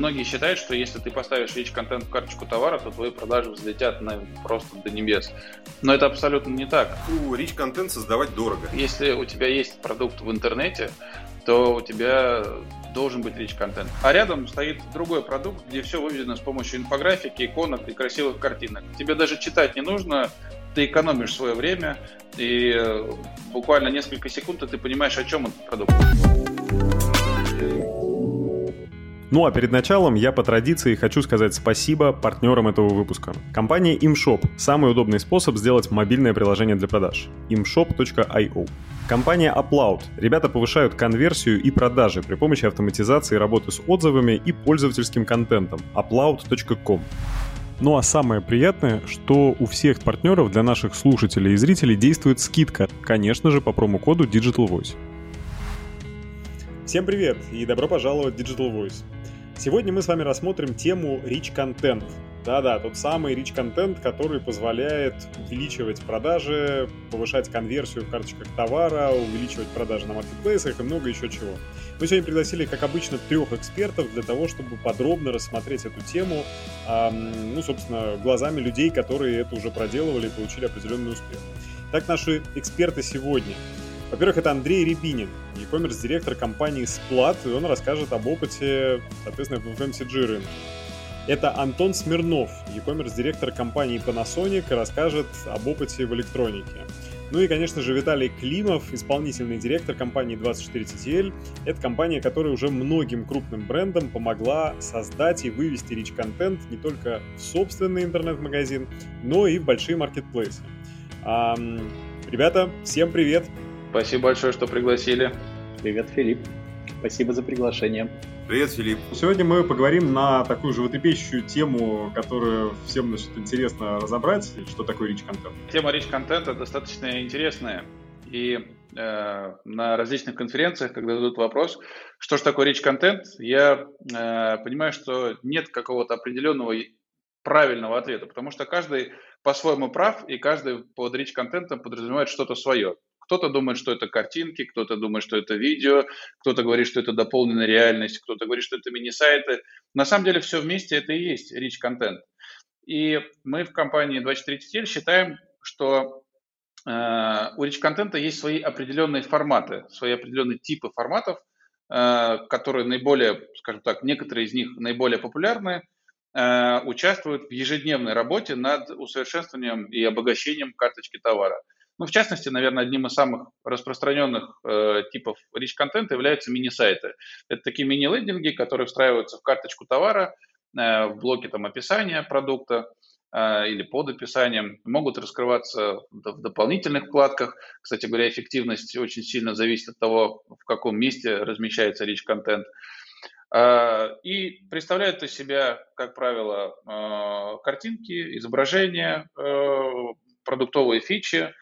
многие считают, что если ты поставишь rich контент в карточку товара, то твои продажи взлетят на просто до небес. Но это абсолютно не так. Ну, rich контент создавать дорого. Если у тебя есть продукт в интернете, то у тебя должен быть rich контент. А рядом стоит другой продукт, где все выведено с помощью инфографики, иконок и красивых картинок. Тебе даже читать не нужно, ты экономишь свое время, и э, буквально несколько секунд и ты понимаешь, о чем этот продукт. Ну а перед началом я по традиции хочу сказать спасибо партнерам этого выпуска. Компания ImShop – самый удобный способ сделать мобильное приложение для продаж. imshop.io Компания Upload. Ребята повышают конверсию и продажи при помощи автоматизации работы с отзывами и пользовательским контентом. upload.com ну а самое приятное, что у всех партнеров для наших слушателей и зрителей действует скидка, конечно же, по промокоду Digital Voice. Всем привет и добро пожаловать в Digital Voice. Сегодня мы с вами рассмотрим тему Rich Content. Да-да, тот самый Rich Content, который позволяет увеличивать продажи, повышать конверсию в карточках товара, увеличивать продажи на маркетплейсах и много еще чего. Мы сегодня пригласили, как обычно, трех экспертов для того, чтобы подробно рассмотреть эту тему, ну, собственно, глазами людей, которые это уже проделывали и получили определенный успех. Так, наши эксперты сегодня – во-первых, это Андрей Рябинин, e-commerce директор компании Splat, и он расскажет об опыте, соответственно, в FMCG рынке. Это Антон Смирнов, e-commerce директор компании Panasonic, расскажет об опыте в электронике. Ну и, конечно же, Виталий Климов, исполнительный директор компании 24TTL. Это компания, которая уже многим крупным брендам помогла создать и вывести рич-контент не только в собственный интернет-магазин, но и в большие маркетплейсы. Ребята, всем привет! Спасибо большое, что пригласили. Привет, Филипп. Спасибо за приглашение. Привет, Филипп. Сегодня мы поговорим на такую животрепещущую тему, которую всем значит, интересно разобрать, что такое rich контент. Тема rich контента достаточно интересная. И э, на различных конференциях, когда задают вопрос, что же такое rich контент, я э, понимаю, что нет какого-то определенного правильного ответа, потому что каждый по-своему прав, и каждый под rich контентом подразумевает что-то свое. Кто-то думает, что это картинки, кто-то думает, что это видео, кто-то говорит, что это дополненная реальность, кто-то говорит, что это мини-сайты. На самом деле все вместе это и есть rich content. И мы в компании 24TTL считаем, что э, у rich контента есть свои определенные форматы, свои определенные типы форматов, э, которые наиболее, скажем так, некоторые из них наиболее популярны, э, участвуют в ежедневной работе над усовершенствованием и обогащением карточки товара. Ну, в частности, наверное, одним из самых распространенных э, типов rich контента являются мини-сайты. Это такие мини-лендинги, которые встраиваются в карточку товара, э, в блоке там, описания продукта э, или под описанием, могут раскрываться в дополнительных вкладках. Кстати говоря, эффективность очень сильно зависит от того, в каком месте размещается rich контент. Э, и представляют из себя, как правило, э, картинки, изображения, э, продуктовые фичи,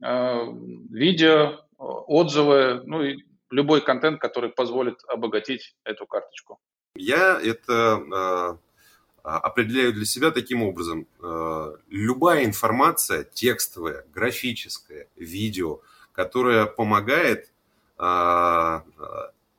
видео, отзывы, ну и любой контент, который позволит обогатить эту карточку. Я это э, определяю для себя таким образом. Э, любая информация, текстовая, графическая, видео, которая помогает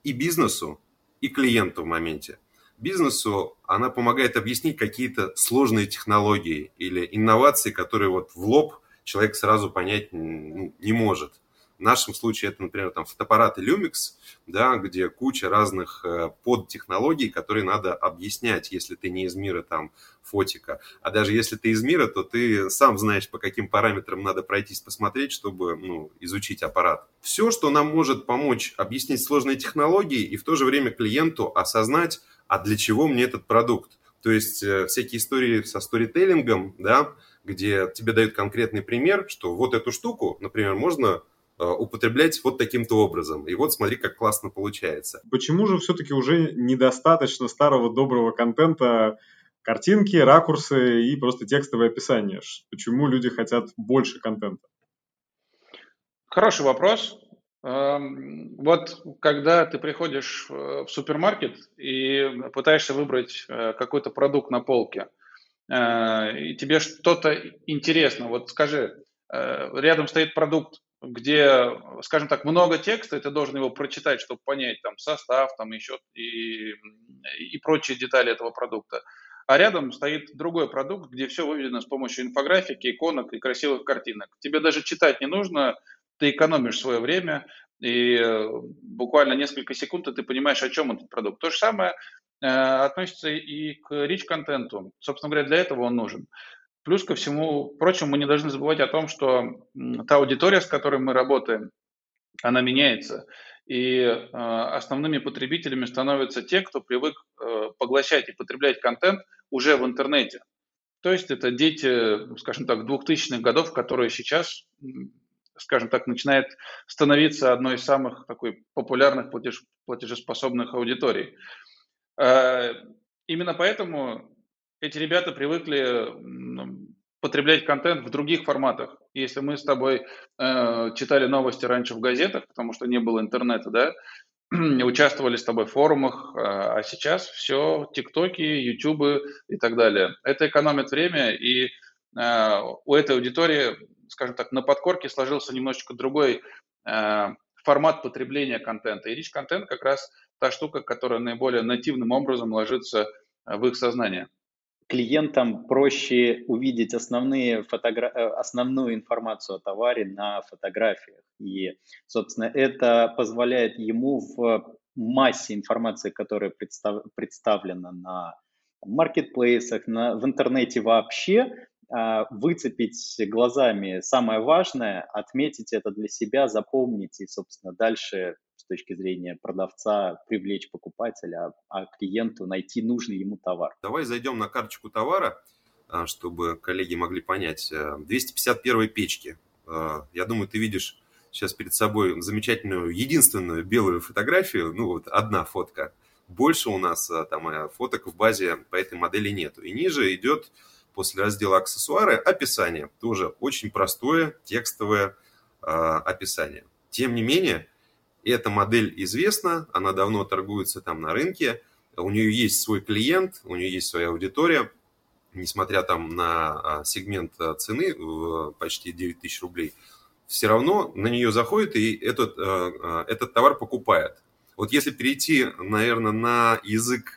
и бизнесу, и клиенту в моменте. Бизнесу она помогает объяснить какие-то сложные технологии или инновации, которые вот в лоб человек сразу понять ну, не может. В нашем случае это, например, там фотоаппараты Lumix, да, где куча разных э, подтехнологий, которые надо объяснять, если ты не из мира там фотика. А даже если ты из мира, то ты сам знаешь, по каким параметрам надо пройтись, посмотреть, чтобы ну, изучить аппарат. Все, что нам может помочь объяснить сложные технологии и в то же время клиенту осознать, а для чего мне этот продукт. То есть э, всякие истории со сторителлингом, да, где тебе дают конкретный пример, что вот эту штуку, например, можно э, употреблять вот таким-то образом. И вот смотри, как классно получается. Почему же все-таки уже недостаточно старого доброго контента, картинки, ракурсы и просто текстовое описание? Почему люди хотят больше контента? Хороший вопрос. Эм, вот когда ты приходишь в супермаркет и пытаешься выбрать э, какой-то продукт на полке – Э, и тебе что-то интересно, вот скажи, э, рядом стоит продукт где, скажем так, много текста, и ты должен его прочитать, чтобы понять там состав, там еще и, и прочие детали этого продукта. А рядом стоит другой продукт, где все выведено с помощью инфографики, иконок и красивых картинок. Тебе даже читать не нужно, ты экономишь свое время, и э, буквально несколько секунд и ты понимаешь, о чем этот продукт. То же самое э, относится и к rich-контенту. Собственно говоря, для этого он нужен. Плюс ко всему прочему, мы не должны забывать о том, что та аудитория, с которой мы работаем, она меняется. И э, основными потребителями становятся те, кто привык поглощать и потреблять контент уже в интернете. То есть это дети, скажем так, 2000-х годов, которые сейчас, скажем так, начинает становиться одной из самых такой популярных платеж, платежеспособных аудиторий. Э, именно поэтому эти ребята привыкли потреблять контент в других форматах. Если мы с тобой э, читали новости раньше в газетах, потому что не было интернета, да, участвовали с тобой в форумах, э, а сейчас все ТикТоки, Ютубы и так далее. Это экономит время, и у этой аудитории, скажем так, на подкорке сложился немножечко другой э, формат потребления контента. И рич-контент как раз та штука, которая наиболее нативным образом ложится в их сознание клиентам проще увидеть основные фотогра... Э, основную информацию о товаре на фотографиях. И, собственно, это позволяет ему в массе информации, которая представ... представлена на маркетплейсах, на... в интернете вообще, выцепить глазами самое важное, отметить это для себя, запомнить и, собственно, дальше с точки зрения продавца привлечь покупателя, а клиенту найти нужный ему товар. Давай зайдем на карточку товара, а, чтобы коллеги могли понять. 251 э, печки. Э, я думаю, ты видишь сейчас перед собой замечательную, единственную белую фотографию, ну вот одна фотка. Больше у нас э, там фоток в базе по этой модели нету. И ниже идет после раздела аксессуары описание. Тоже очень простое текстовое описание. Тем не менее, эта модель известна, она давно торгуется там на рынке, у нее есть свой клиент, у нее есть своя аудитория, несмотря там на а, сегмент а, цены в почти 9 тысяч рублей, все равно на нее заходит и этот, этот товар покупает. Вот если перейти, наверное, на язык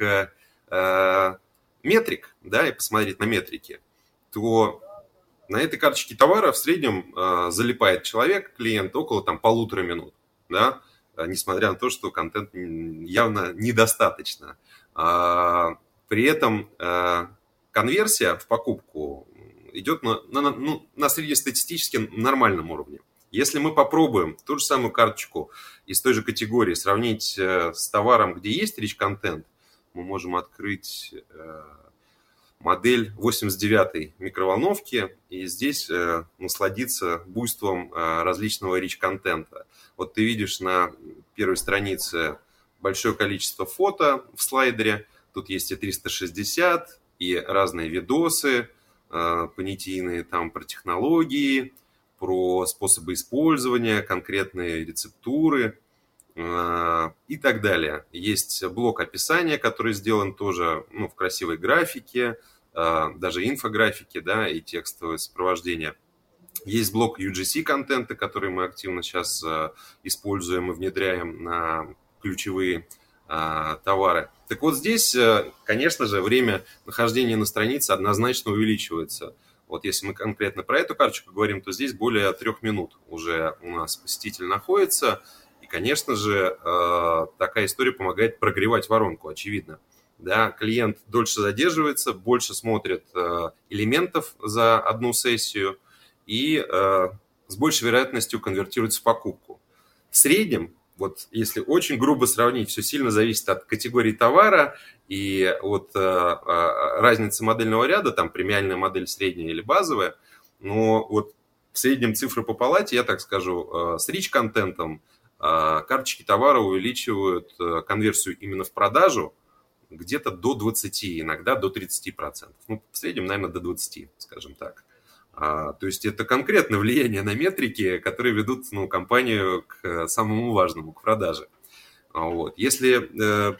метрик, да, и посмотреть на метрики, то на этой карточке товара в среднем залипает человек, клиент, около там полутора минут, да, Э, несмотря на то, что контент явно недостаточно. А, при этом э, конверсия в покупку идет на, на, ну, на среднестатистически нормальном уровне. Если мы попробуем ту же самую карточку из той же категории сравнить э, с товаром, где есть rich контент, мы можем открыть модель 89-й микроволновки и здесь э, насладиться буйством э, различного рич-контента. Вот ты видишь на первой странице большое количество фото в слайдере. Тут есть и 360, и разные видосы э, понятийные там про технологии, про способы использования, конкретные рецептуры э, и так далее. Есть блок описания, который сделан тоже ну, в красивой графике, э, даже инфографики, да, и текстовое сопровождение – есть блок UGC контента, который мы активно сейчас э, используем и внедряем на ключевые товары. Так вот здесь, конечно же, время нахождения на странице однозначно увеличивается. Вот если мы конкретно про эту карточку говорим, то здесь более трех минут уже у нас посетитель находится. Конечно же, такая история помогает прогревать воронку, очевидно. Да, клиент дольше задерживается, больше смотрит элементов за одну сессию – и э, с большей вероятностью конвертируется в покупку. В среднем, вот если очень грубо сравнить, все сильно зависит от категории товара и от э, э, разницы модельного ряда, там премиальная модель средняя или базовая, но вот в среднем цифры по палате, я так скажу, э, с рич-контентом э, карточки товара увеличивают э, конверсию именно в продажу где-то до 20, иногда до 30%. Ну, в среднем, наверное, до 20, скажем так. А, то есть это конкретное влияние на метрики, которые ведут ну, компанию к самому важному, к продаже. А, вот. Если э,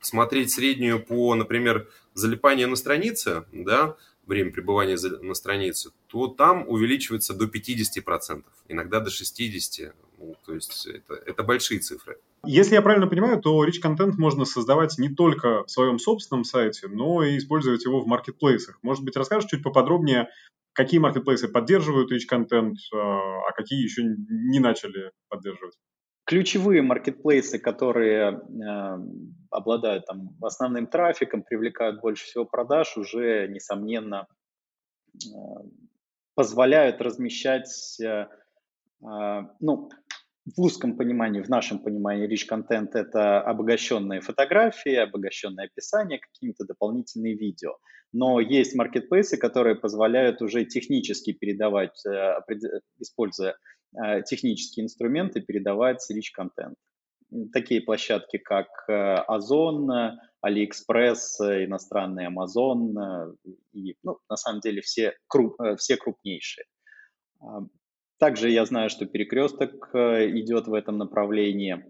смотреть среднюю по, например, залипанию на странице, да, время пребывания на странице, то там увеличивается до 50%, иногда до 60%. Ну, то есть это, это большие цифры. Если я правильно понимаю, то rich контент можно создавать не только в своем собственном сайте, но и использовать его в маркетплейсах. Может быть, расскажешь чуть поподробнее, какие маркетплейсы поддерживают rich контент, а, а какие еще не начали поддерживать? Ключевые маркетплейсы, которые э, обладают там, основным трафиком, привлекают больше всего продаж, уже, несомненно, э, позволяют размещать, э, э, ну, в узком понимании, в нашем понимании, rich контент это обогащенные фотографии, обогащенное описание, какие-то дополнительные видео. Но есть маркетплейсы, которые позволяют уже технически передавать, э, используя технические инструменты передавать rich контент. Такие площадки, как э, Озон, AliExpress, иностранный Amazon и, ну, на самом деле, все, круп, э, все крупнейшие. А, также я знаю, что Перекресток идет в этом направлении.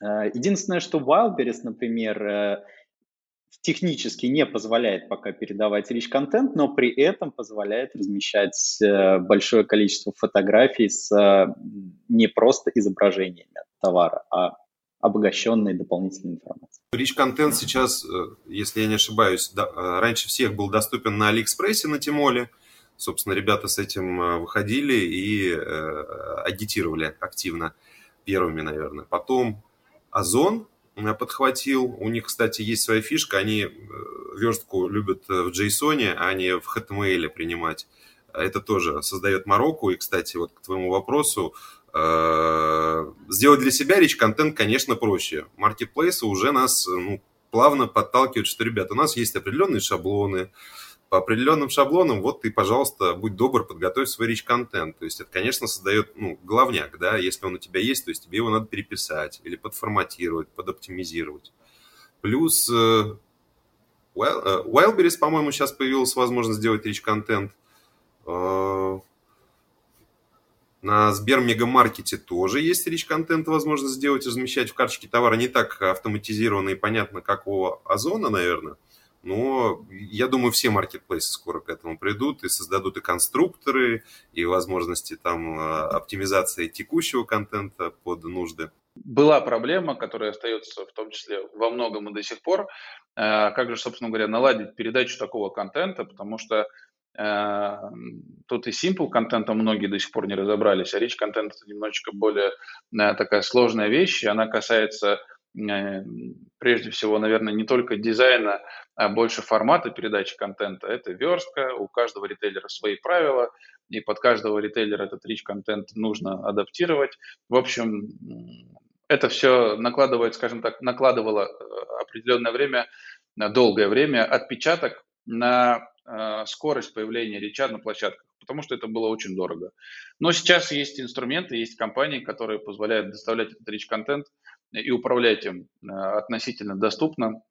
Единственное, что Wildberries, например, технически не позволяет пока передавать rich контент, но при этом позволяет размещать э, большое количество фотографий с э, не просто изображениями товара, а обогащенной дополнительной информацией. Rich контент сейчас, э, если я не ошибаюсь, раньше всех был доступен на Алиэкспрессе, на Тимоле. Собственно, ребята с этим выходили и агитировали активно первыми, наверное. Потом Озон подхватил. У них, кстати, есть своя фишка. Они э, верстку любят э, в JSON, а не в HTML принимать. Это тоже создает Марокко. И, кстати, вот к твоему вопросу, э, сделать для себя речь контент, конечно, проще. Маркетплейсы уже нас ну, плавно подталкивают, что, ребят, у нас есть определенные шаблоны, по определенным шаблонам, вот ты, пожалуйста, будь добр, подготовь свой rich контент. То есть это, конечно, создает, ну, главняк, да, если он у тебя есть, то есть тебе его надо переписать или подформатировать, подоптимизировать. Плюс uh, Wildberries, по-моему, сейчас появилась возможность сделать rich контент. Uh, на Сбер Мегамаркете тоже есть rich контент возможность сделать, размещать в карточке товара не так автоматизированно и понятно, как у Озона, наверное. Но я думаю, все маркетплейсы скоро к этому придут и создадут и конструкторы, и возможности там а, оптимизации текущего контента под нужды. Была проблема, которая остается в том числе во многом и до сих пор. Э, как же, собственно говоря, наладить передачу такого контента, потому что э, тут и simple контента многие до сих пор не разобрались, а речь контент это немножечко более э, такая сложная вещь, и она касается прежде всего, наверное, не только дизайна, а больше формата передачи контента. Это верстка, у каждого ритейлера свои правила, и под каждого ритейлера этот rich контент нужно адаптировать. В общем, это все накладывает, скажем так, накладывало э, определенное время, долгое время отпечаток на э, скорость появления реча на площадках, потому что это было очень дорого. Но сейчас есть инструменты, есть компании, которые позволяют доставлять этот rich контент и управлять им э, относительно доступно,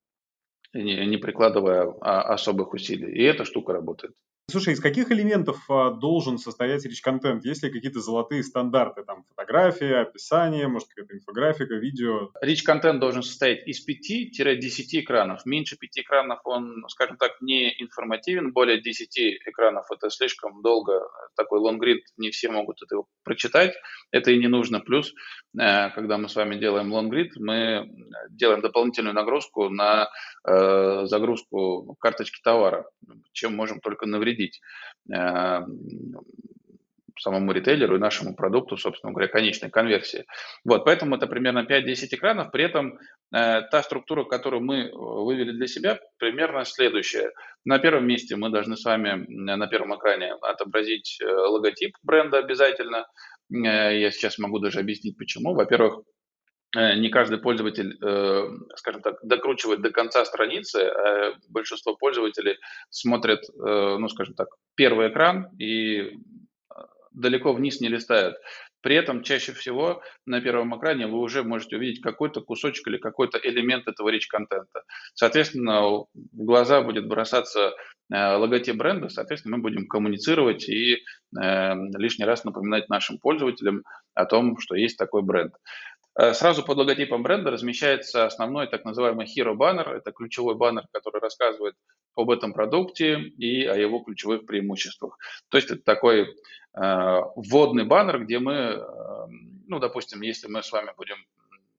не прикладывая а, особых усилий. И эта штука работает. Слушай, из каких элементов а, должен состоять речь контент? Есть ли какие-то золотые стандарты? Там фотография, описание, может какая-то инфографика, видео? Речь контент должен состоять из 5-10 экранов. Меньше 5 экранов он, скажем так, не информативен. Более 10 экранов это слишком долго. Такой лонгрид не все могут это прочитать. Это и не нужно. Плюс, э, когда мы с вами делаем лонгрид, мы делаем дополнительную нагрузку на э, загрузку карточки товара, чем можем только навредить навредить э, самому ритейлеру и нашему продукту, собственно говоря, конечной конверсии. Вот, поэтому это примерно 5-10 экранов. При этом э, та структура, которую мы вывели для себя, примерно следующая. На первом месте мы должны с вами на первом экране отобразить э, логотип бренда обязательно. Э, я сейчас могу даже объяснить, почему. Во-первых, Э, не каждый пользователь, э, скажем так, докручивает до конца страницы, а большинство пользователей смотрят, э, ну, скажем так, первый экран и далеко вниз не листают. При этом чаще всего на первом экране вы уже можете увидеть какой-то кусочек или какой-то элемент этого речь-контента. Соответственно, в глаза будет бросаться логотип бренда, соответственно, мы будем коммуницировать и лишний раз напоминать нашим пользователям о том, что есть такой бренд. Э, сразу под логотипом бренда размещается основной так называемый hero баннер. Это ключевой баннер, который рассказывает об этом продукте и о его ключевых преимуществах. То есть это такой э, вводный баннер, где мы, э, ну, допустим, если мы с вами будем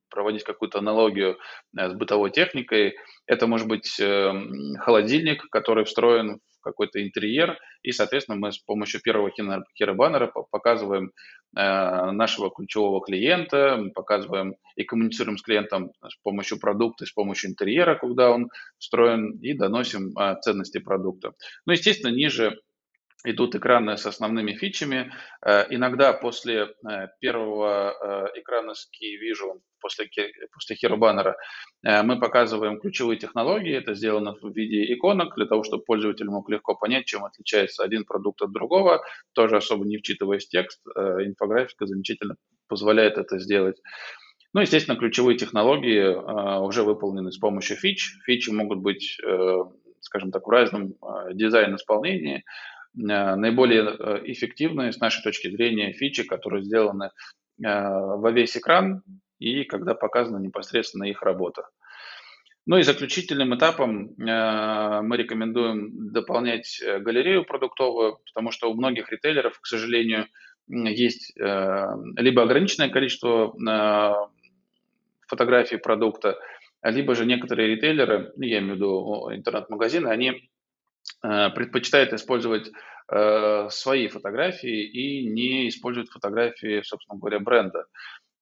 проводить какую-то аналогию э, с бытовой техникой, это может быть э, холодильник, который встроен какой-то интерьер, и, соответственно, мы с помощью первого хиробаннера показываем э, нашего ключевого клиента, показываем и коммуницируем с клиентом с помощью продукта, с помощью интерьера, куда он встроен, и доносим ценности продукта. Ну, естественно, ниже идут экраны с основными фичами. Э, иногда после э, первого э, экрана с Key Vision, после, после Hero Banner, мы показываем ключевые технологии. Это сделано в виде иконок, для того, чтобы пользователь мог легко понять, чем отличается один продукт от другого, тоже особо не вчитываясь в текст. Инфографика замечательно позволяет это сделать. Ну, естественно, ключевые технологии уже выполнены с помощью фич. Фичи могут быть, скажем так, в разном дизайн-исполнении. Э, наиболее э, эффективные с нашей точки зрения фичи, которые сделаны э, во весь экран и когда показана непосредственно их работа. Ну и заключительным этапом мы рекомендуем дополнять галерею продуктовую, потому что у многих ритейлеров, к сожалению, есть либо ограниченное количество фотографий продукта, либо же некоторые ритейлеры, я имею в виду интернет-магазины, они предпочитает использовать э, свои фотографии и не использует фотографии, собственно говоря, бренда.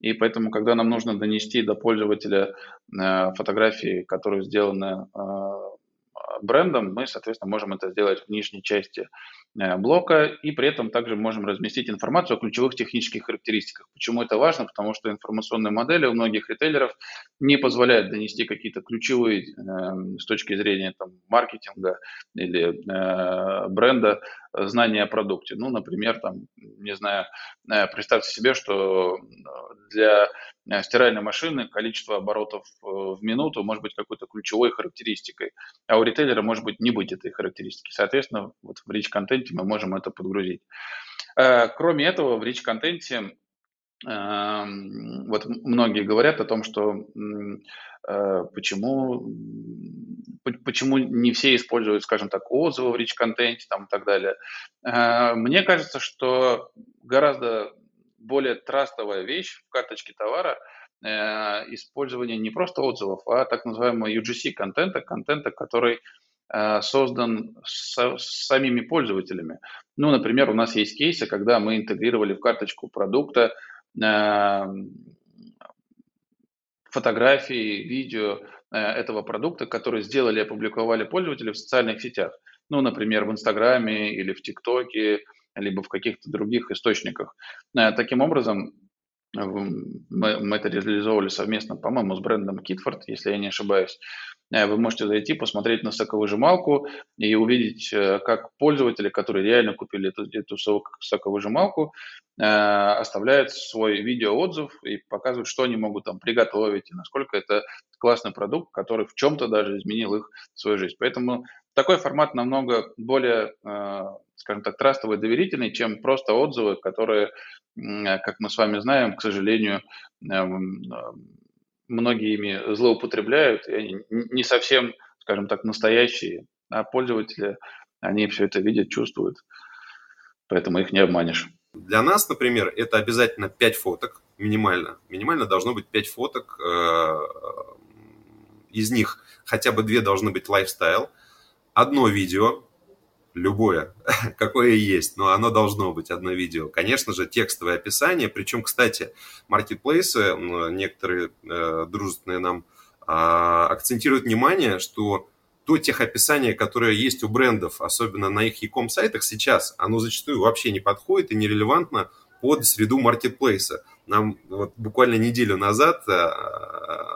И поэтому, когда нам нужно донести до пользователя э, фотографии, которые сделаны брендом, мы, соответственно, можем это сделать в нижней части Э, блока, и при этом также можем разместить информацию о ключевых технических характеристиках. Почему это важно? Потому что информационные модели у многих ритейлеров не позволяют донести какие-то ключевые э, с точки зрения там, маркетинга или э, бренда знания о продукте. Ну, например, там, не знаю, э, представьте себе, что для Э, стиральной машины количество оборотов э, в минуту может быть какой-то ключевой характеристикой, а у ритейлера может быть не быть этой характеристики. Соответственно, вот в rich-контенте мы можем это подгрузить. Э, кроме этого, в rich-контенте эм, вот многие говорят о том, что почему, почему не все используют, скажем так, отзывы в rich-контенте там, и так далее. Мне кажется, что гораздо более трастовая вещь в карточке товара э, использование не просто отзывов, а так называемого UGC контента, который э, создан с, с самими пользователями. Ну, например, у нас есть кейсы, когда мы интегрировали в карточку продукта э, фотографии, видео э, этого продукта, которые сделали и опубликовали пользователи в социальных сетях. Ну, например, в Инстаграме или в ТикТоке, либо в каких-то других источниках. Э, таким образом, мы, мы это реализовывали совместно, по-моему, с брендом Kitford, если я не ошибаюсь. Э, вы можете зайти, посмотреть на соковыжималку и увидеть, э, как пользователи, которые реально купили эту, эту соковыжималку, оставляют свой видеоотзыв и показывают, что они могут там приготовить и насколько это классный продукт, который в чем-то даже изменил их свою жизнь. Поэтому такой формат намного более скажем так, трастовый, доверительный, чем просто отзывы, которые, как мы с вами знаем, к сожалению, эм, многие ими злоупотребляют, и они не совсем, скажем так, настоящие, а пользователи, они все это видят, чувствуют, поэтому их не обманешь. Для нас, например, это обязательно 5 фоток, минимально. Минимально должно быть 5 фоток, э, из них хотя бы 2 должны быть лайфстайл, одно видео, любое, какое есть, но оно должно быть одно видео. Конечно же, текстовое описание, причем, кстати, маркетплейсы, некоторые э, дружественные нам э, акцентируют внимание, что то техописание, которое есть у брендов, особенно на их e-com сайтах сейчас, оно зачастую вообще не подходит и нерелевантно под среду маркетплейса. Нам вот буквально неделю назад э,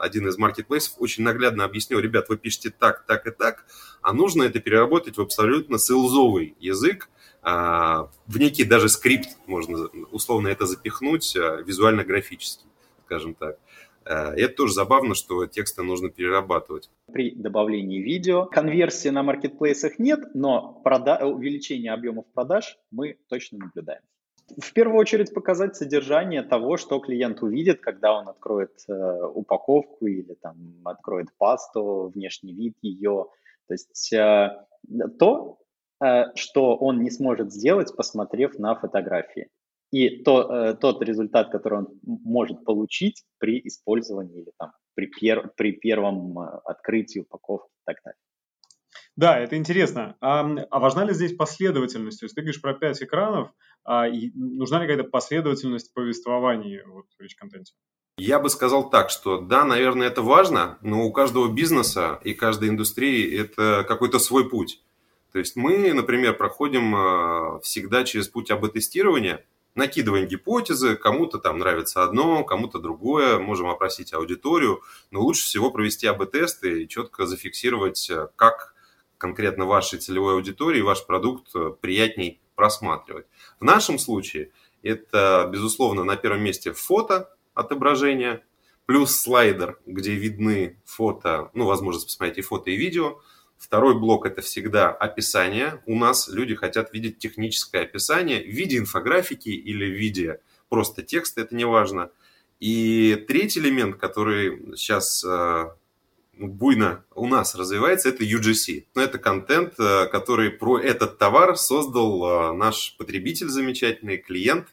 один из маркетплейсов очень наглядно объяснил, ребят, вы пишете так, так и так, а нужно это переработать в абсолютно селзовый язык, а, в некий даже скрипт можно условно это запихнуть а, визуально-графически, скажем так. Это тоже забавно, что тексты нужно перерабатывать. При добавлении видео конверсии на маркетплейсах нет, но прода- увеличение объемов продаж мы точно наблюдаем. В первую очередь показать содержание того, что клиент увидит, когда он откроет э, упаковку или там откроет пасту, внешний вид ее, то есть э, то, э, что он не сможет сделать, посмотрев на фотографии. И то, э, тот результат, который он может получить при использовании или там, при, пер, при первом открытии упаковки и так далее. Да, это интересно. А, а важна ли здесь последовательность? То есть ты говоришь про пять экранов, а и нужна ли какая-то последовательность повествования вот, в речь-контенте? Я бы сказал так, что да, наверное, это важно, но у каждого бизнеса и каждой индустрии это какой-то свой путь. То есть мы, например, проходим а, всегда через путь АБ-тестирования, накидываем гипотезы, кому-то там нравится одно, кому-то другое, можем опросить аудиторию, но лучше всего провести АБ-тесты и четко зафиксировать, как конкретно вашей целевой аудитории ваш продукт э, приятней просматривать. В нашем случае это, безусловно, на первом месте фото отображения, плюс слайдер, где видны фото, ну, возможность посмотреть и фото, и видео. Второй блок – это всегда описание. У нас люди хотят видеть техническое описание в виде инфографики или в виде просто текста, это не важно. И третий элемент, который сейчас э, буйно у нас развивается, это UGC. Это контент, э, который про этот товар создал э, наш потребитель замечательный, клиент,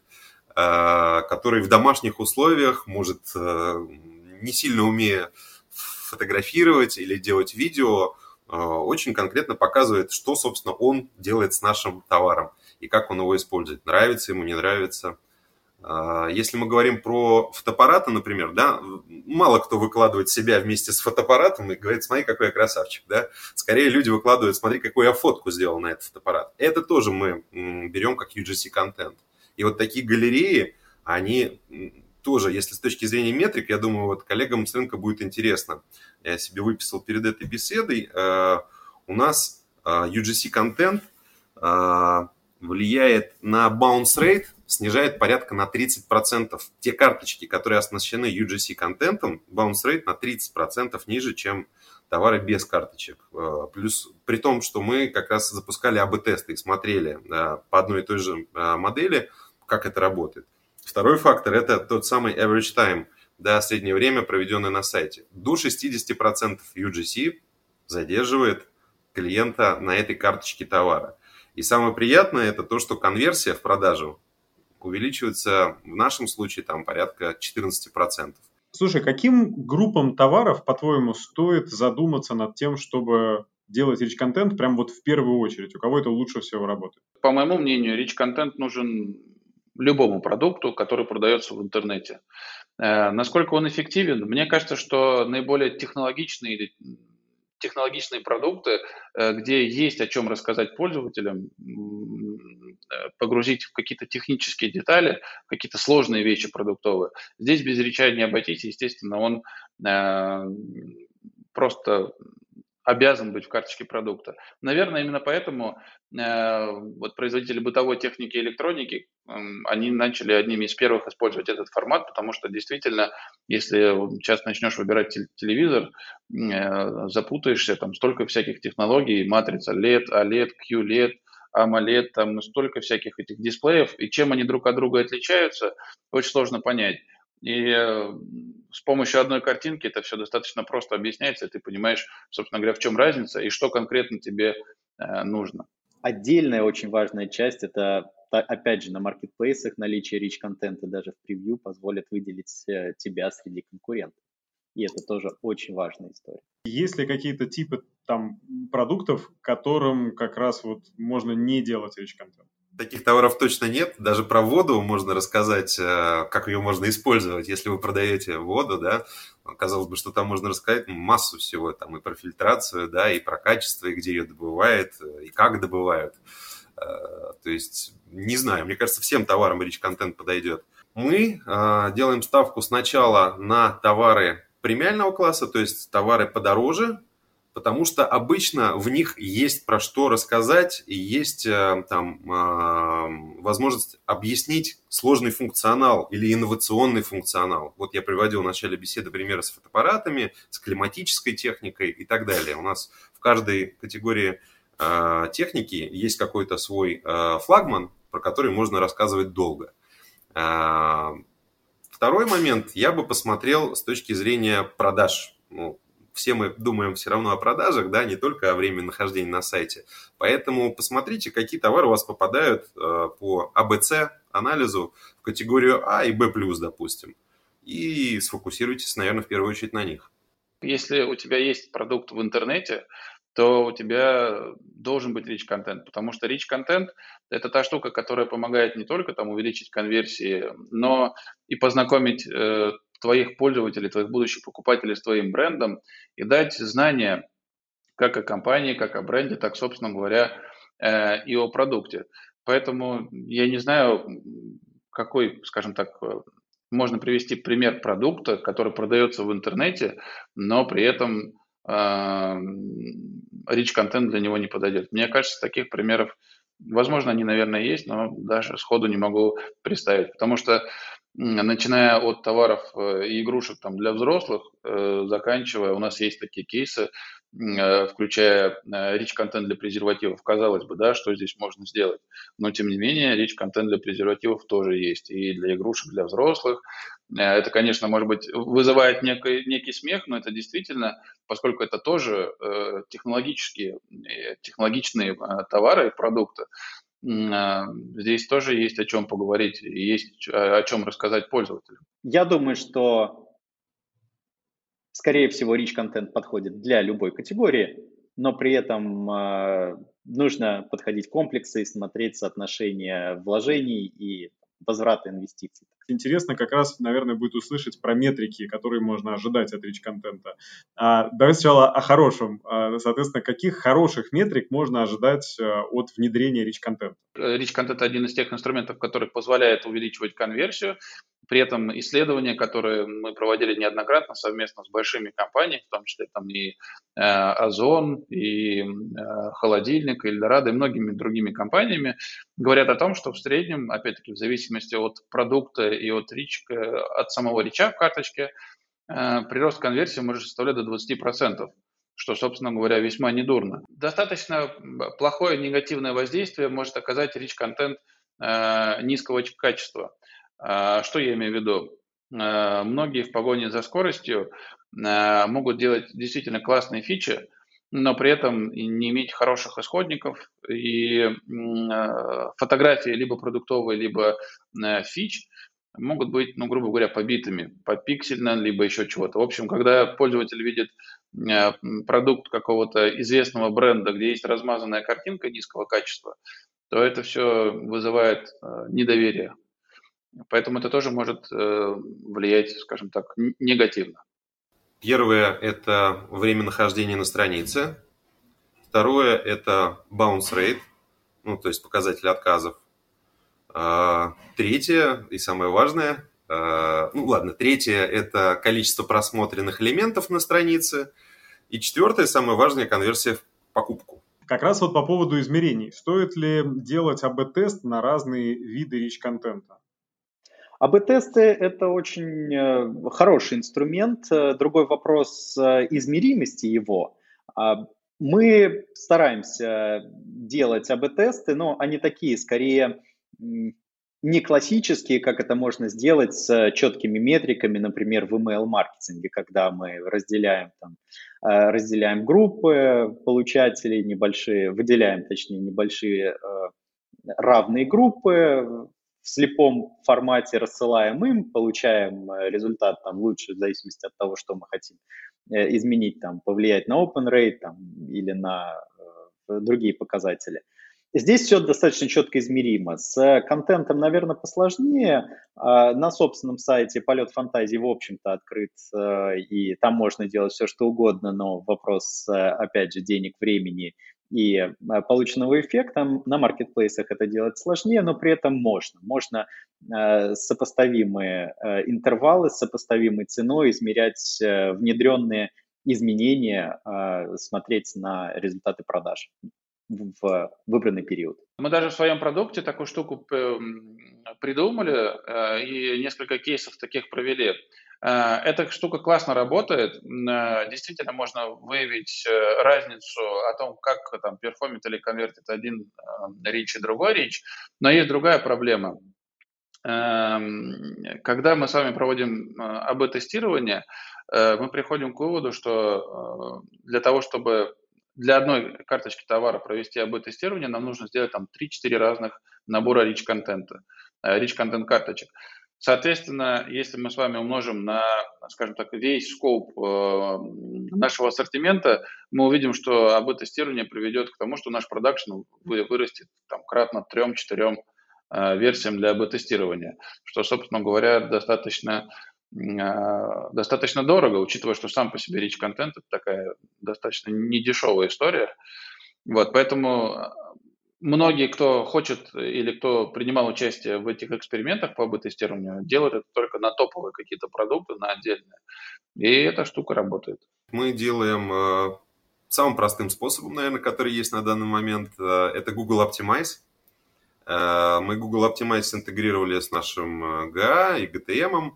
э, который в домашних условиях может, не сильно умея фотографировать или делать видео, очень конкретно показывает, что, собственно, он делает с нашим товаром и как он его использует. Нравится ему, не нравится. А, если мы говорим про фотоаппараты, например, да, мало кто выкладывает себя вместе с фотоаппаратом и говорит, смотри, какой я красавчик, да. Скорее люди выкладывают, смотри, какую я фотку сделал на этот фотоаппарат. Это тоже мы берем как UGC-контент. И вот такие галереи, они тоже, если с точки зрения метрик, я думаю, вот коллегам с рынка будет интересно. Я себе выписал перед этой беседой. Э, у нас э, UGC-контент влияет на bounce rate, снижает порядка на 30%. Те карточки, которые оснащены UGC-контентом, bounce rate на 30% ниже, чем товары без карточек. Э, плюс при том, что мы как раз запускали АБ-тесты и смотрели э, по одной и той же э, модели, как это работает. Второй фактор – это тот самый average time, да, среднее время, проведенное на сайте. До 60% UGC задерживает клиента на этой карточке товара. И самое приятное это то, что конверсия в продажу увеличивается в нашем случае там порядка 14%. Слушай, каким группам товаров, по-твоему, стоит задуматься над тем, чтобы делать рич-контент прям вот в первую очередь? У кого это лучше всего работает? По моему мнению, рич-контент нужен любому продукту, который продается в интернете. Э, насколько он эффективен? Мне кажется, что наиболее технологичный технологичные продукты, э, где есть о чем рассказать пользователям, э, погрузить в какие-то технические детали, какие-то сложные вещи продуктовые. Здесь без реча не обойтись, естественно, он э, просто обязан быть в карточке продукта. Наверное, именно поэтому э, вот производители бытовой техники и электроники, э, они начали одними из первых использовать этот формат, потому что действительно, если сейчас начнешь выбирать телевизор, э, запутаешься, там столько всяких технологий, матрица LED, OLED, QLED, AMOLED, там столько всяких этих дисплеев, и чем они друг от друга отличаются, очень сложно понять. И э, с помощью одной картинки это все достаточно просто объясняется, и ты понимаешь, собственно говоря, в чем разница и что конкретно тебе э, нужно. Отдельная очень важная часть – это, опять же, на маркетплейсах наличие рич-контента даже в превью позволит выделить э, тебя среди конкурентов. И это тоже очень важная история. Есть ли какие-то типы там продуктов, которым как раз вот можно не делать рич-контент? Таких товаров точно нет. Даже про воду можно рассказать, э, как ее можно использовать. Если вы продаете воду, да, казалось бы, что там можно рассказать массу всего. Там и про фильтрацию, да, и про качество, и где ее добывают, э, и как добывают. Э, то есть, не знаю, мне кажется, всем товарам Rich Content подойдет. Мы делаем ставку сначала на товары премиального класса, то есть товары подороже, потому что обычно в них есть про что рассказать и есть э, там э, возможность объяснить сложный функционал или инновационный функционал. Вот я приводил в начале беседы примеры с фотоаппаратами, с климатической техникой и так далее. У нас в каждой категории э, техники есть какой-то свой флагман, про который можно рассказывать долго. Второй момент я бы посмотрел с точки зрения продаж. Ну, все мы думаем все равно о продажах, да, не только о времени нахождения на сайте. Поэтому посмотрите, какие товары у вас попадают э, по АБЦ анализу в категорию А и Б+, допустим. И сфокусируйтесь, наверное, в первую очередь на них. Если у тебя есть продукт в интернете, то у тебя должен быть rich контент, потому что rich контент – это та штука, которая помогает не только там увеличить конверсии, но и познакомить э, твоих пользователей, твоих будущих покупателей с твоим брендом и дать знания как о компании, как о бренде, так, собственно говоря, э, и о продукте. Поэтому я не знаю, какой, скажем так, можно привести пример продукта, который продается в интернете, но при этом rich контент для него не подойдет. Мне кажется, таких примеров, возможно, они, наверное, есть, но даже сходу не могу представить, потому что начиная от товаров э, и игрушек там, для взрослых, э, заканчивая, у нас есть такие кейсы, Э, включая rich э, контент для презервативов. Казалось бы, да, что здесь можно сделать. Но, тем не менее, rich контент для презервативов тоже есть. И для игрушек, для взрослых. Это, конечно, может быть, вызывает некий, некий смех, но это действительно, поскольку это тоже технологические, технологичные товары и продукты, здесь тоже есть о чем поговорить, есть о чем рассказать пользователям. Я думаю, что Скорее всего, rich контент подходит для любой категории, но при этом э, нужно подходить комплексы и смотреть соотношение вложений и возврата инвестиций. Интересно как раз, наверное, будет услышать про метрики, которые можно ожидать от рич-контента. А, давай сначала о хорошем. А, соответственно, каких хороших метрик можно ожидать а, от внедрения рич-контента? Рич-контент – один из тех инструментов, который позволяет увеличивать конверсию. При этом исследования, которые мы проводили неоднократно совместно с большими компаниями, в том числе там и э, и э, Холодильник, и Эльдорадо, и многими другими компаниями, говорят о том, что в среднем, опять-таки, в зависимости от продукта и от, рич, от самого реча в карточке, э, прирост конверсии может составлять до 20% что, собственно говоря, весьма недурно. Достаточно плохое негативное воздействие может оказать рич-контент э, низкого качества. А, что я имею в виду? А, многие в погоне за скоростью могут делать действительно классные фичи, но при этом не иметь хороших исходников и фотографии либо продуктовые, либо фич могут быть, ну, грубо говоря, побитыми, попиксельно, либо еще чего-то. В общем, когда пользователь видит продукт какого-то известного бренда, где есть размазанная картинка низкого качества, то это все вызывает недоверие Поэтому это тоже может э, влиять, скажем так, негативно. Первое – это время нахождения на странице. Второе – это bounce rate, ну, то есть показатель отказов. А, третье и самое важное, а, ну ладно, третье – это количество просмотренных элементов на странице. И четвертое, самое важное – конверсия в покупку. Как раз вот по поводу измерений. Стоит ли делать АБ-тест на разные виды речь-контента? АБ-тесты – это очень э, хороший инструмент. Э, другой вопрос э, измеримости его. А, мы стараемся делать АБ-тесты, но они такие, скорее, не классические, как это можно сделать с четкими метриками, например, в email-маркетинге, когда мы разделяем, там, разделяем группы получателей небольшие, выделяем, точнее, небольшие равные группы, в слепом формате рассылаем им, получаем э, результат там лучше в зависимости от того, что мы хотим э, изменить, там, повлиять на open rate там, или на э, другие показатели. Здесь все достаточно четко измеримо. С контентом, наверное, посложнее. А на собственном сайте полет фантазии, в общем-то, открыт, и там можно делать все, что угодно, но вопрос, опять же, денег, времени и э, полученного эффекта. На маркетплейсах это делать сложнее, но при этом можно. Можно э, сопоставимые э, интервалы с сопоставимой ценой измерять внедренные изменения, смотреть на результаты продаж в выбранный период. Мы даже в своем продукте такую штуку придумали и несколько кейсов таких провели. Э, эта штука классно работает. Э, действительно можно выявить э, разницу о том, как там перформит или конвертит один речь и другой речь. Но есть другая проблема. эм, когда мы с вами проводим АБ-тестирование, мы приходим к выводу, что для того, чтобы для одной карточки товара провести АБ-тестирование, нам нужно сделать там 3-4 разных набора rich-контента, rich-контент карточек. Соответственно, если мы с вами умножим на, скажем так, весь скоп э, нашего ассортимента, мы увидим, что АБ-тестирование приведет к тому, что наш продакшн вырастет там, кратно 3-4 э, версиям для АБ-тестирования, что, собственно говоря, достаточно, э, достаточно дорого, учитывая, что сам по себе rich контент это такая достаточно недешевая история. Вот, поэтому многие, кто хочет или кто принимал участие в этих экспериментах по АБ-тестированию, делают это только на топовые какие-то продукты, на отдельные. И эта штука работает. Мы делаем э, самым простым способом, наверное, который есть на данный момент, э, это Google Optimize. Э, мы Google Optimize интегрировали с нашим э, GA и GTM.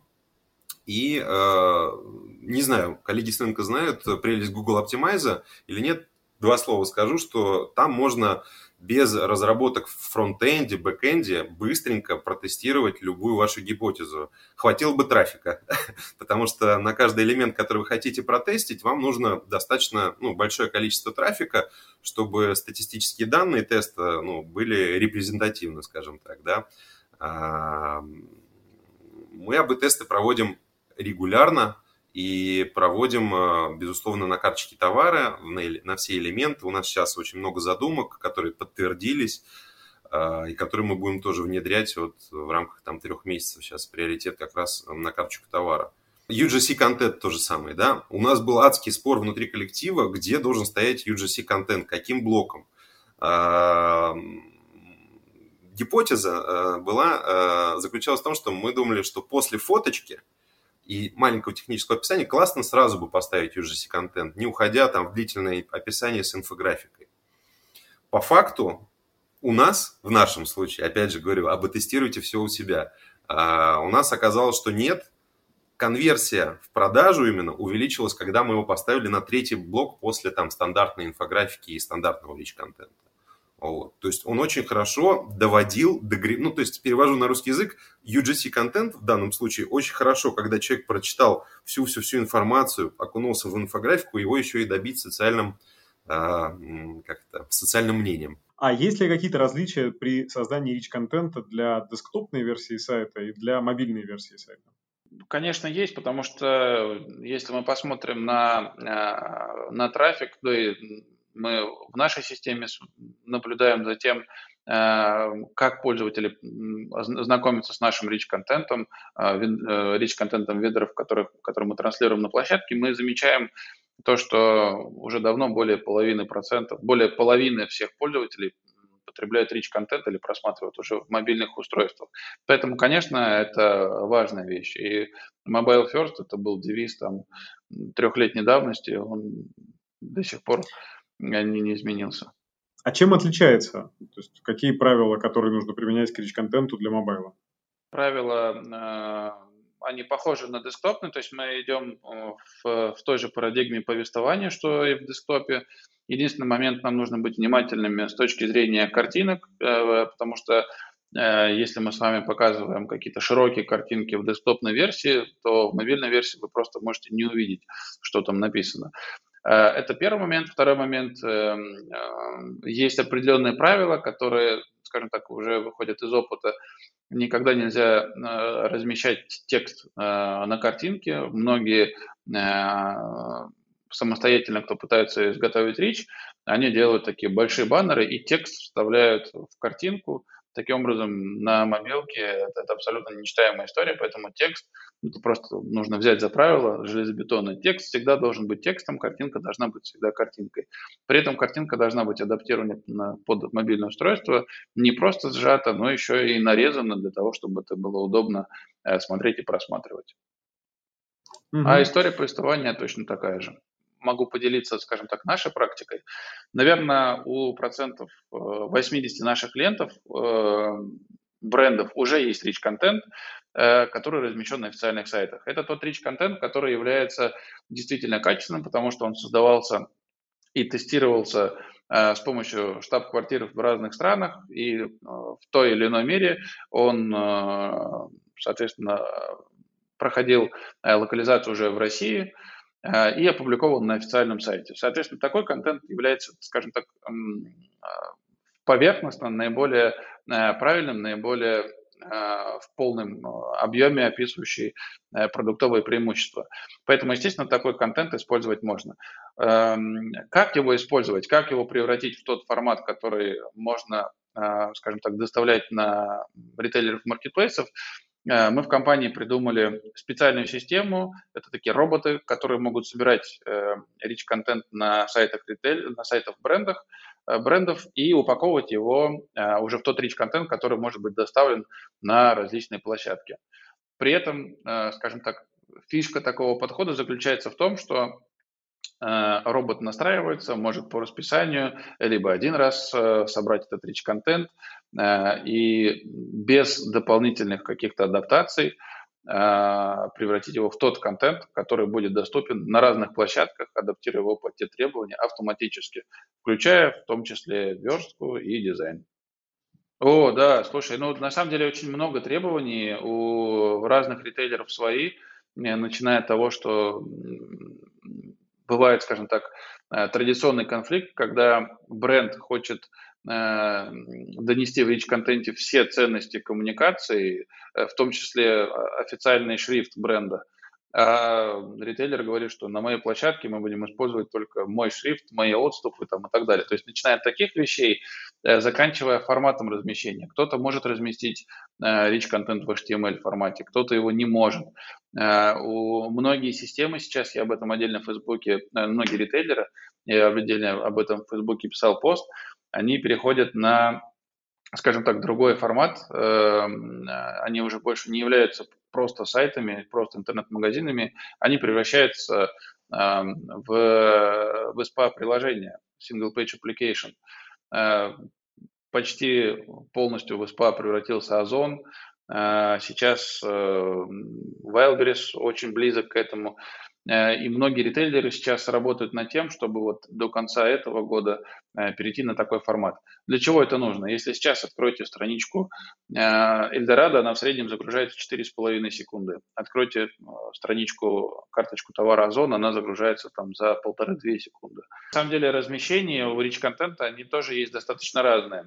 И, э, не знаю, коллеги с рынка знают прелесть Google Optimize или нет. Два слова скажу, что там можно без разработок в фронтенде, бэкенде быстренько протестировать любую вашу гипотезу. Хватило бы трафика, потому что на каждый элемент, который вы хотите протестить, вам нужно достаточно ну, большое количество трафика, чтобы статистические данные теста ну, были репрезентативны, скажем так. Да? А, мы AB-тесты проводим регулярно, и проводим, э, безусловно, на карточке товара, на все элементы. У нас сейчас очень много задумок, которые подтвердились, э, и которые мы будем тоже внедрять вот в рамках там трех месяцев. Сейчас приоритет как раз на карточку товара. UGC контент то же самое, да. У нас был адский спор внутри коллектива, где должен стоять UGC контент, каким блоком. Э, гипотеза была, заключалась в том, что мы думали, что после фоточки – и маленького технического описания, классно сразу бы поставить UGC контент, не уходя там в длительное описание с инфографикой. По факту у нас, в нашем случае, опять же говорю, об тестируйте все у себя, а у нас оказалось, что нет, конверсия в продажу именно увеличилась, когда мы его поставили на третий блок после там стандартной инфографики и стандартного лич-контента. Вот. То есть он очень хорошо доводил, догре... ну, то есть перевожу на русский язык, UGC-контент в данном случае очень хорошо, когда человек прочитал всю-всю-всю информацию, окунулся в инфографику, его еще и добить социальным, а, как это, социальным мнением. А есть ли какие-то различия при создании rich-контента для десктопной версии сайта и для мобильной версии сайта? Конечно, есть, потому что если мы посмотрим на, а, на трафик, то и мы в нашей системе наблюдаем за тем, э, как пользователи знакомятся с нашим rich-контентом, rich-контентом э, ведеров, которых, которые мы транслируем на площадке, мы замечаем то, что уже давно более половины процентов, более половины всех пользователей потребляют rich-контент или просматривают уже в мобильных устройствах. Поэтому, конечно, это важная вещь. И Mobile First это был девиз там трехлетней давности, он до сих пор не, не изменился. А чем отличается? То есть какие правила, которые нужно применять к рич-контенту для мобайла? Правила, э, они похожи на десктопные, то есть мы идем э, в, в той же парадигме повествования, что и в десктопе. Единственный момент, нам нужно быть внимательными с точки зрения картинок, э, потому что если мы с вами показываем какие-то широкие картинки в десктопной версии, то в мобильной версии вы просто можете не увидеть, что там написано. Э, это первый момент. Второй момент. Эм, э, есть определенные правила, которые, скажем так, уже выходят из опыта. Никогда нельзя э, размещать текст на картинке. Многие самостоятельно, кто пытается изготовить речь, они делают такие большие баннеры и текст вставляют в картинку, Таким образом, на мобилке это, это абсолютно нечитаемая история, поэтому текст, это просто нужно взять за правило железобетонный. Текст всегда должен быть текстом, картинка должна быть всегда картинкой. При этом картинка должна быть адаптирована под мобильное устройство, не просто сжата, но еще и нарезана для того, чтобы это было удобно э, смотреть и просматривать. Угу. А история повествования точно такая же могу поделиться, скажем так, нашей практикой. Наверное, у процентов 80 э, наших клиентов, э, брендов уже есть rich контент, э, который размещен на официальных сайтах. Это тот rich контент, который является действительно качественным, потому что он создавался и тестировался с помощью штаб-квартир в разных странах, и в той или иной мере он, соответственно, проходил локализацию уже в России и опубликован на официальном сайте. Соответственно, такой контент является, скажем так, поверхностно наиболее правильным, наиболее Э, в полном э, объеме, описывающий э, продуктовые преимущества. Поэтому, естественно, такой контент использовать можно. Эм, как его использовать, как его превратить в тот формат, который можно, скажем так, доставлять на ритейлеров маркетплейсов, мы в компании придумали специальную систему. Это такие роботы, которые могут собирать rich контент на сайтах ритейл, на сайтах брендах, Э, брендов и упаковывать его э, уже в тот rich контент, который может быть доставлен на различные площадки. При этом, э, скажем так, фишка такого подхода заключается в том, что робот настраивается, может по расписанию либо один раз собрать этот rich контент и без дополнительных каких-то адаптаций превратить его в тот контент, который будет доступен на разных площадках, адаптируя его под те требования автоматически, включая в том числе верстку и дизайн. О, да, слушай, ну на самом деле очень много требований у разных ритейлеров свои, э, начиная от того, что бывает, скажем так, э, традиционный конфликт, когда бренд хочет Э, донести в рич-контенте все ценности коммуникации, э, в том числе официальный шрифт бренда. А ритейлер говорит, что на моей площадке мы будем использовать только мой шрифт, мои отступы там, и так далее. То есть начиная от таких вещей, э, заканчивая форматом размещения. Кто-то может разместить rich контент в HTML формате, кто-то его не может. У многие системы сейчас, я об этом отдельно в Фейсбуке, многие ритейлеры, я отдельно об этом в Фейсбуке писал пост, они переходят на, скажем так, другой формат. Эм, они уже больше не являются просто сайтами, просто интернет-магазинами. Они превращаются эм, в, в SPA-приложение, Single Page Application. Э, почти полностью в SPA превратился Озон. Э, сейчас э, Wildberries очень близок к этому. Э, и многие ритейлеры сейчас работают над тем, чтобы вот до конца этого года э, перейти на такой формат. Для чего это нужно? Если сейчас откроете страничку э, Эльдорадо, она в среднем загружается 4,5 секунды. Откройте страничку, карточку товара Озон, она загружается там за полторы-две секунды. На самом деле размещение у Rich контента, они тоже есть достаточно разные.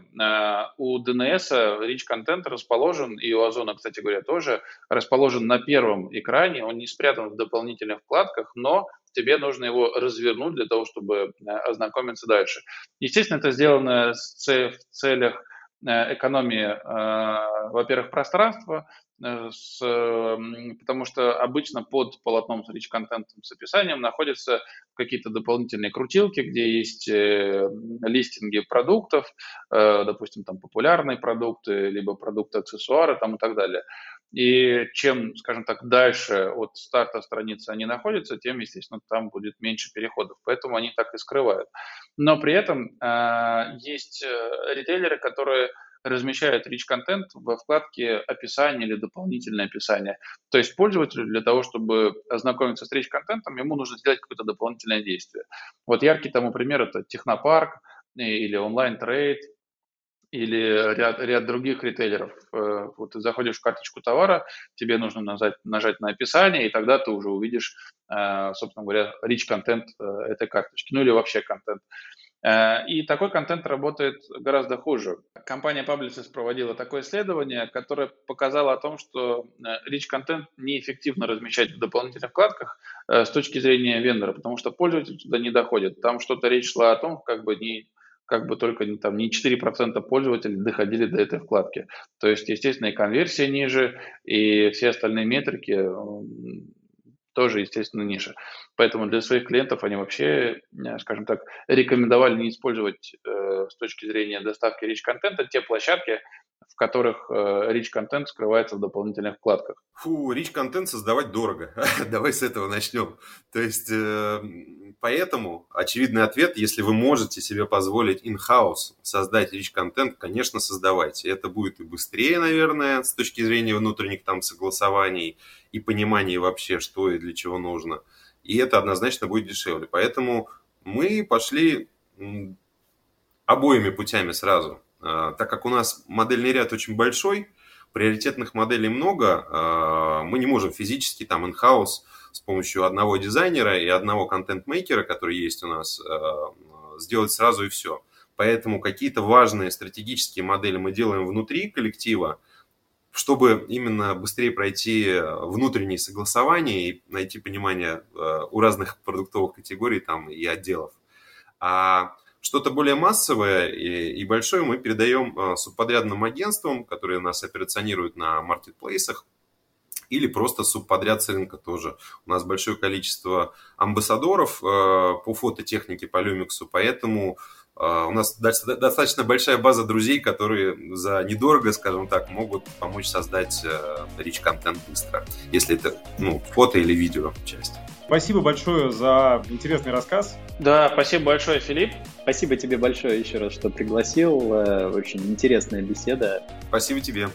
У DNS Rich контент расположен, и у Озона, кстати говоря, тоже расположен на первом экране, он не спрятан в дополнительных вкладках, вкладках, но тебе нужно его развернуть для того, чтобы э, ознакомиться дальше. Естественно, это сделано в целях э, экономии, э, во-первых, пространства, с, потому что обычно под полотном с rich контентом с описанием находятся какие-то дополнительные крутилки, где есть листинги продуктов, допустим, там популярные продукты, либо продукты аксессуары там и так далее. И чем, скажем так, дальше от старта страницы они находятся, тем, естественно, там будет меньше переходов. Поэтому они так и скрывают. Но при этом э, есть ритейлеры, которые размещают rich контент во вкладке описание или дополнительное описание. То есть пользователю для того, чтобы ознакомиться с rich контентом, ему нужно сделать какое-то дополнительное действие. Вот яркий тому пример это Технопарк или онлайн-трейд, или ряд, ряд других ритейлеров. Э, вот ты заходишь в карточку товара, тебе нужно нажать, нажать на описание, и тогда ты уже увидишь, э, собственно говоря, rich контент э, этой карточки, ну или вообще контент. И такой контент работает гораздо хуже. Компания Publicis проводила такое исследование, которое показало о том, что rich контент неэффективно размещать в дополнительных вкладках с точки зрения вендора, потому что пользователь туда не доходит. Там что-то речь шла о том, как бы не как бы только там не 4% пользователей доходили до этой вкладки. То есть, естественно, и конверсия ниже, и все остальные метрики тоже, естественно, ниже. Поэтому для своих клиентов они вообще, э, скажем так, рекомендовали не использовать э, с точки зрения доставки rich-контента те площадки, в которых э, rich контент скрывается в дополнительных вкладках. Фу, rich контент создавать дорого. Давай с этого начнем. То есть, э, поэтому очевидный ответ, если вы можете себе позволить in-house создать rich контент, конечно, создавайте. Это будет и быстрее, наверное, с точки зрения внутренних там согласований и понимания вообще, что и для чего нужно. И это однозначно будет дешевле. Поэтому мы пошли обоими путями сразу. Так как у нас модельный ряд очень большой, приоритетных моделей много, мы не можем физически там in-house с помощью одного дизайнера и одного контент-мейкера, который есть у нас, сделать сразу и все. Поэтому какие-то важные стратегические модели мы делаем внутри коллектива, чтобы именно быстрее пройти внутренние согласования и найти понимание у разных продуктовых категорий там, и отделов. А что-то более массовое и, и большое мы передаем э, субподрядным агентствам, которые нас операционируют на маркетплейсах, или просто субподряд рынка тоже. У нас большое количество амбассадоров э, по фототехнике, по люмиксу, поэтому а, у нас достаточно большая база друзей, которые за недорого, скажем так, могут помочь создать э, контент быстро, если это ну, фото или видео часть. Спасибо большое за интересный рассказ. Да, спасибо большое, Филипп. Спасибо тебе большое еще раз, что пригласил. Э, очень интересная беседа. Спасибо тебе.